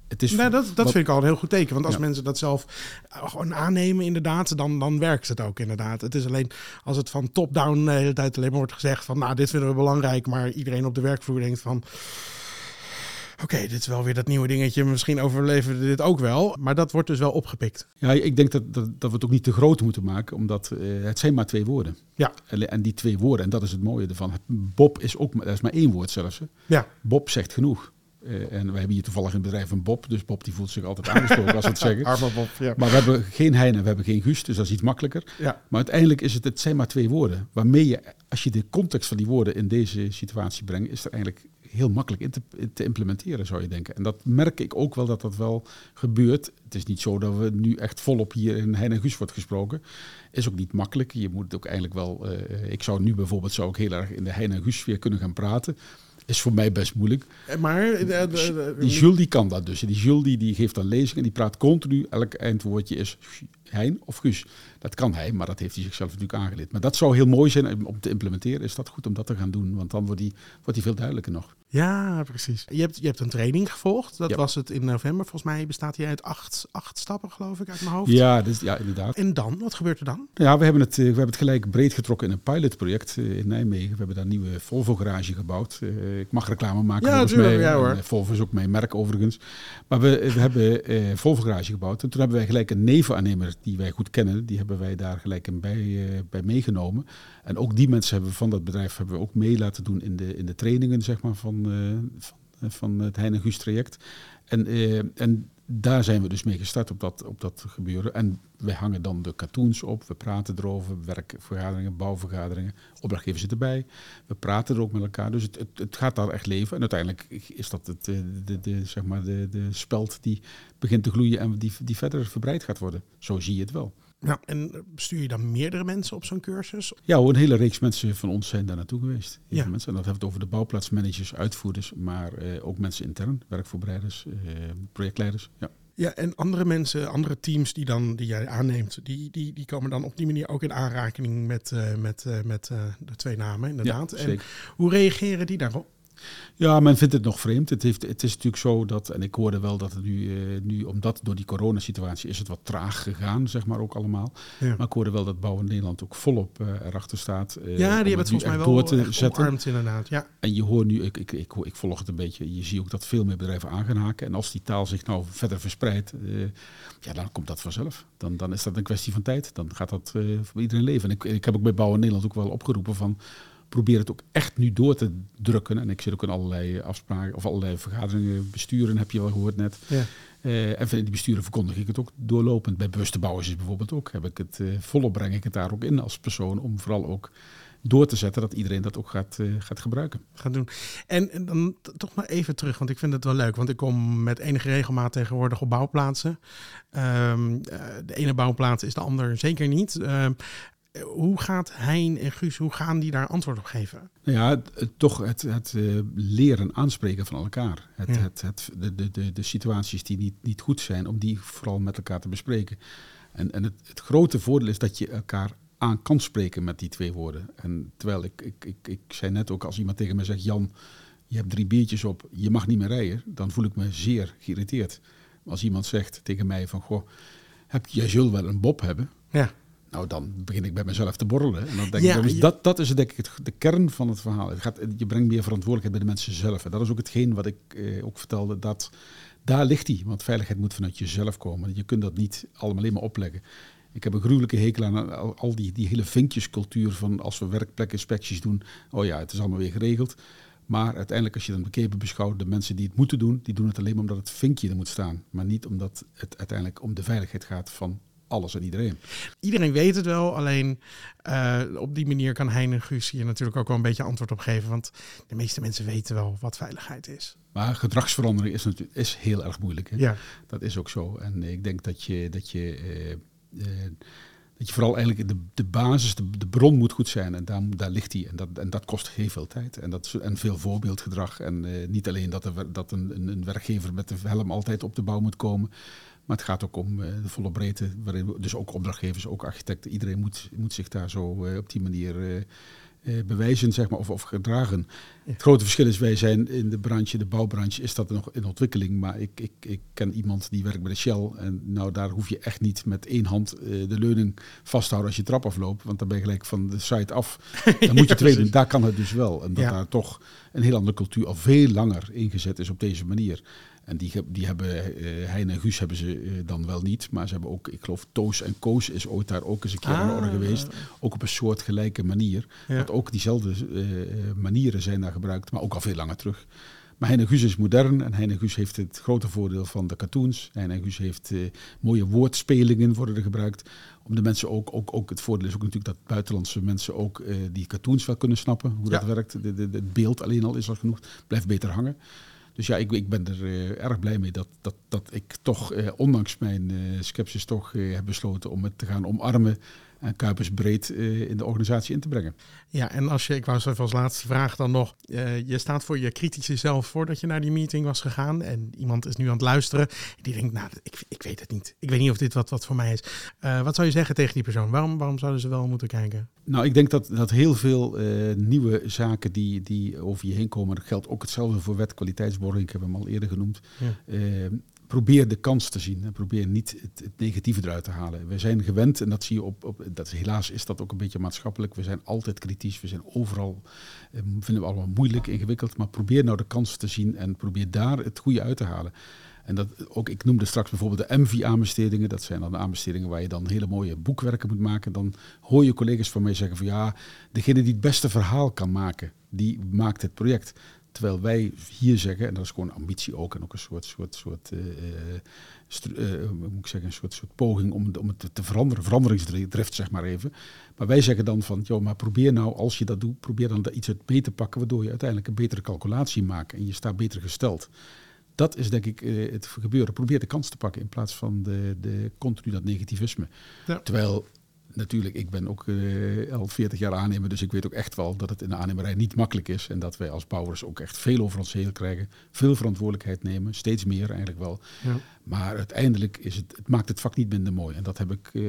Het is Nou, dat dat wat- vind ik al een heel goed teken. Want als Ja. mensen dat zelf eh, gewoon aannemen, inderdaad, dan, dan werkt het ook inderdaad. Het is alleen als het van top-down de hele tijd alleen maar wordt gezegd van, nou, dit vinden we belangrijk, maar iedereen op de werkvloer denkt van, oké, dit is wel weer dat nieuwe dingetje, misschien overleven we dit ook wel. Maar dat wordt dus wel opgepikt. Ja, ik denk dat, dat, dat we het ook niet te groot moeten maken, omdat eh, het zijn maar twee woorden. Ja. En, en die twee woorden, en dat is het mooie ervan. Bob is ook, maar- dat is maar één woord zelfs. Hè. Ja, Bob zegt genoeg. Eh, en wij hebben hier toevallig in het bedrijf een Bob, dus Bob die voelt zich altijd aangesproken als we het zeggen. arme Bob. Ja. Maar we hebben geen Heine, we hebben geen Guus, dus dat is iets makkelijker. ja. Maar uiteindelijk is het, het zijn maar twee woorden. Waarmee je, als je de context van die woorden in deze situatie brengt, is er eigenlijk heel makkelijk in te, in te implementeren, zou je denken. En dat merk ik ook wel dat dat wel gebeurt. Het is niet zo dat we nu echt volop hier in Hein en Guus wordt gesproken. Is ook niet makkelijk. Je moet ook eigenlijk wel. eh, ik zou nu bijvoorbeeld zou ik heel erg in de Hein en Guus sfeer kunnen gaan praten. Is voor mij best moeilijk. Maar eh, de- de- Die Jules die kan dat dus. Die Jules die, die geeft dan lezingen en die praat continu. Elk eindwoordje is Hein of Guus. Dat kan hij, maar dat heeft hij zichzelf natuurlijk aangeleerd. Maar dat zou heel mooi zijn om te implementeren. Is dat goed om dat te gaan doen? Want dan wordt hij wordt die veel duidelijker nog. Ja, precies. Je hebt, je hebt een training gevolgd. Dat Ja. was het in november. Volgens mij bestaat die uit acht, acht stappen, geloof ik, uit mijn hoofd. Ja, dus, ja inderdaad. En dan? Wat gebeurt er dan? Ja, we hebben, het, eh, we hebben het gelijk breed getrokken in een pilotproject eh, in Nijmegen. We hebben daar een nieuwe Volvo-garage gebouwd. Eh, ik mag reclame maken Ja, volgens mij. ja, hoor. Volvo is ook mijn merk overigens. Maar we, we hebben eh Volvo-garage gebouwd. En toen hebben wij gelijk een nevenaannemer die wij goed kennen. Die hebben wij daar gelijk in bij, eh, bij meegenomen. En ook die mensen hebben van dat bedrijf hebben we ook mee laten doen in de, in de trainingen zeg maar, van, eh, van, eh, van het Hein en Guus traject. En, en daar zijn we dus mee gestart op dat, op dat gebeuren. En wij hangen dan de cartoons op, we praten erover, werkvergaderingen, bouwvergaderingen, opdrachtgevers zitten erbij. We praten er ook met elkaar, dus het, het, het gaat daar echt leven. En uiteindelijk is dat het, eh, de, de, zeg maar de, de speld die begint te gloeien en die, die verder verbreid gaat worden. Zo zie je het wel. Ja. En bestuur je dan meerdere mensen op zo'n cursus? Ja, een hele reeks mensen van ons zijn daar naartoe geweest. Heel Ja. veel mensen. En dat hebben we het over de bouwplaatsmanagers, uitvoerders, maar eh, ook mensen intern, werkvoorbereiders, eh, projectleiders. Ja. Ja, en andere mensen, andere teams die, dan, die jij aanneemt, die, die, die komen dan op die manier ook in aanraking met, eh, met, met de twee namen, inderdaad. Ja, en hoe reageren die daarop? Ja, men vindt het nog vreemd. Het, heeft, het is natuurlijk zo dat, en ik hoorde wel dat het nu, eh, nu omdat door die coronasituatie is het wat traag gegaan, zeg maar ook allemaal. Ja. Maar ik hoorde wel dat Bouw in Nederland ook volop eh, erachter staat. eh, ja, die hebben het volgens mij wel te zetten. omarmd, inderdaad. Ja. En je hoort nu, ik, ik, ik, ik volg het een beetje, je ziet ook dat veel meer bedrijven aan gaan haken. En als die taal zich nou verder verspreidt, eh, ja, dan komt dat vanzelf. Dan, dan is dat een kwestie van tijd. Dan gaat dat voor iedereen leven. En ik, ik heb ook bij Bouw in Nederland ook wel opgeroepen van probeer het ook echt nu door te drukken. En ik zit ook in allerlei afspraken of allerlei vergaderingen, besturen heb je wel gehoord net. Ja. Eh, en van die besturen verkondig ik het ook doorlopend. Bij bewuste bouwers is bijvoorbeeld ook. Heb ik het, eh, volop breng ik het daar ook in als persoon. Om vooral ook door te zetten dat iedereen dat ook gaat, eh, gaat gebruiken. gaan doen. En, en dan toch maar even terug, want ik vind het wel leuk. Want ik kom met enige regelmaat tegenwoordig op bouwplaatsen. Ehm, eh, de ene bouwplaats is de ander zeker niet. Ehm, hoe gaat Hein en Guus, hoe gaan die daar antwoord op geven? Nou ja, toch het, het eh, leren aanspreken van elkaar. Het, Ja. het, het, de, de, de, de situaties die niet, niet goed zijn, om die vooral met elkaar te bespreken. En, en het, het grote voordeel is dat je elkaar aan kan spreken met die twee woorden. En terwijl ik, ik, ik, ik zei net ook, als iemand tegen mij zegt, Jan, je hebt drie biertjes op, je mag niet meer rijden, dan voel ik me zeer geïrriteerd. Als iemand zegt tegen mij van, goh, heb, jij zult wel een bob hebben. Ja, Nou, dan begin ik bij mezelf te borrelen. En dan denk Ja, ik, dat is, dat, dat is denk ik het, de kern van het verhaal. Het gaat, je brengt meer verantwoordelijkheid bij de mensen zelf. En dat is ook hetgeen wat ik eh, ook vertelde, dat daar ligt die. Want veiligheid moet vanuit jezelf komen. Je kunt dat niet allemaal alleen maar opleggen. Ik heb een gruwelijke hekel aan al, al die, die hele vinkjescultuur van als we werkplekinspecties doen. Oh ja, het is allemaal weer geregeld. Maar uiteindelijk, als je dan bekeken beschouwt, de mensen die het moeten doen, die doen het alleen maar omdat het vinkje er moet staan. Maar niet omdat het uiteindelijk om de veiligheid gaat van alles en iedereen. iedereen weet het wel. Alleen eh, op die manier kan Hein en Guus hier natuurlijk ook wel een beetje antwoord op geven. Want de meeste mensen weten wel wat veiligheid is. Maar gedragsverandering is natuurlijk is heel erg moeilijk. Hè? Ja, Dat is ook zo. En ik denk dat je, dat je eh, eh, Dat je vooral eigenlijk de, de basis, de, de bron moet goed zijn. En daar, daar ligt die. En dat, en dat kost heel veel tijd. En, dat, en veel voorbeeldgedrag. En niet alleen dat, er, dat een, een werkgever met de helm altijd op de bouw moet komen. Maar het gaat ook om eh, de volle breedte. Waarin, we- dus ook opdrachtgevers, ook architecten. Iedereen moet, moet zich daar zo eh, op die manier eh, bewijzen zeg maar, of, of gedragen. Het grote verschil is, wij zijn in de branche, de bouwbranche, is dat nog in ontwikkeling. Maar ik, ik, ik ken iemand die werkt bij de Shell. En nou, daar hoef je echt niet met één hand de leuning vasthouden als je trap afloopt. Want dan ben je gelijk van de site af. Dan moet je doen. Daar kan het dus wel. En dat Ja. daar toch een heel andere cultuur al veel langer ingezet is op deze manier. En die, die hebben, eh Hein en Guus hebben ze eh, dan wel niet. Maar ze hebben ook, ik geloof, Toos en Koos is ooit daar ook eens een keer aan de orde Ah. geweest. Ook op een soort gelijke manier. Ja. Want ook diezelfde eh, manieren zijn daar gebruikt, maar ook al veel langer terug. Maar Hein en Guus is modern en Hein en Guus heeft het grote voordeel van de cartoons. Hein en Guus heeft mooie woordspelingen worden er gebruikt. Om de mensen ook, ook, ook, het voordeel is ook natuurlijk dat buitenlandse mensen ook die cartoons wel kunnen snappen. Hoe dat werkt. De, de, de- het beeld alleen al is al genoeg. Blijft beter hangen. Dus ja, ik, ik ben er eh, erg blij mee dat, dat, dat ik toch, eh, ondanks mijn eh sceptisch, toch heb besloten om het te gaan omarmen. En Kuipers breed eh, in de organisatie in te brengen. Ja, en als je, ik wou zo even als laatste vraag dan nog. eh, je staat voor je kritische zelf voordat je naar die meeting was gegaan. En iemand is nu aan het luisteren. Die denkt, nou, ik, ik weet het niet. Ik weet niet of dit wat, wat voor mij is. Eh, wat zou je zeggen tegen die persoon? Waarom, waarom zouden ze wel moeten kijken? Nou, ik denk dat, dat heel veel nieuwe zaken die, die over je heen komen, dat geldt ook hetzelfde voor wet kwaliteitsborging, ik heb hem al eerder genoemd. Ja. Probeer de kans te zien en probeer niet het, het negatieve eruit te halen. We zijn gewend, en dat zie je op, op dat helaas is dat ook een beetje maatschappelijk, we zijn altijd kritisch, we zijn overal, eh, vinden we allemaal moeilijk, ingewikkeld, maar probeer nou de kans te zien en probeer daar het goede uit te halen. En dat ook, ik noemde straks bijvoorbeeld de MV-aanbestedingen. Dat zijn dan aanbestedingen waar je dan hele mooie boekwerken moet maken. Dan hoor je collega's van mij zeggen van ja, degene die het beste verhaal kan maken, die maakt het project. Terwijl wij hier zeggen, en dat is gewoon ambitie ook, en ook een soort, soort, soort eh, eh, eh, moet ik zeggen, een soort, soort poging om, het- om het te- veranderen, veranderingsdrift zeg maar even. Maar wij zeggen dan van, joh, maar probeer nou, als je dat doet, probeer dan daar iets uit mee te pakken, waardoor je uiteindelijk een betere calculatie maakt en je staat beter gesteld. Dat is denk ik het gebeuren. Probeer de kans te pakken in plaats van de, de continu dat negativisme. Ja. Terwijl natuurlijk, ik ben ook eh, al 40 jaar aannemer, dus ik weet ook echt wel dat het in de aannemerij niet makkelijk is. En dat wij als bouwers ook echt veel over ons heen krijgen. Veel verantwoordelijkheid nemen, steeds meer eigenlijk wel. Ja. Maar uiteindelijk is het, het maakt het vak niet minder mooi. En dat heb ik eh,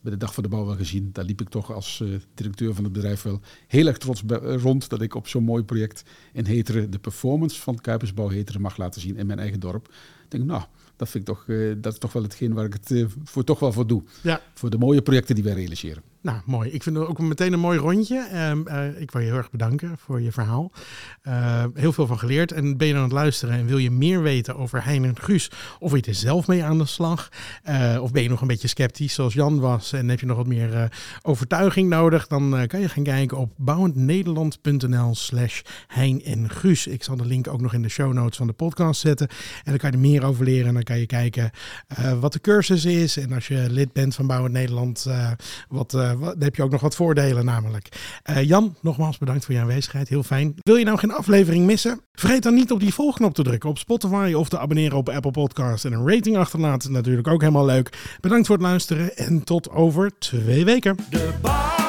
bij de Dag van de Bouw wel gezien. Daar liep ik toch als eh, directeur van het bedrijf wel heel erg trots rond. Dat ik op zo'n mooi project in Heteren de performance van Kuipersbouw Heteren mag laten zien in mijn eigen dorp. Ik denk, nou, dat vind ik toch, eh, dat is toch wel hetgeen waar ik het eh, voor, toch wel voor doe. Ja, Voor de mooie projecten die wij realiseren. Nou, mooi. Ik vind het ook meteen een mooi rondje. Ehm, eh, ik wil je heel erg bedanken voor je verhaal. Eh, heel veel van geleerd. En ben je aan het luisteren en wil je meer weten over Hein en Guus? Of wil je er zelf mee aan de slag? Eh, of ben je nog een beetje sceptisch zoals Jan was en heb je nog wat meer overtuiging nodig? Dan kan je gaan kijken op bouwendnederland.nl slash Hein en Guus. Ik zal de link ook nog in de show notes van de podcast zetten. En dan kan je er meer over leren. En dan kan je kijken wat de cursus is. En als je lid bent van Bouwend Nederland, wat, eh, dan heb je ook nog wat voordelen namelijk. Eh, Jan, nogmaals bedankt voor je aanwezigheid. Heel fijn. Wil je nou geen aflevering missen? Vergeet dan niet op die volgknop te drukken op Spotify of te abonneren op Apple Podcasts. En een rating achterlaten, natuurlijk ook helemaal leuk. Bedankt voor het luisteren en tot over twee weken. De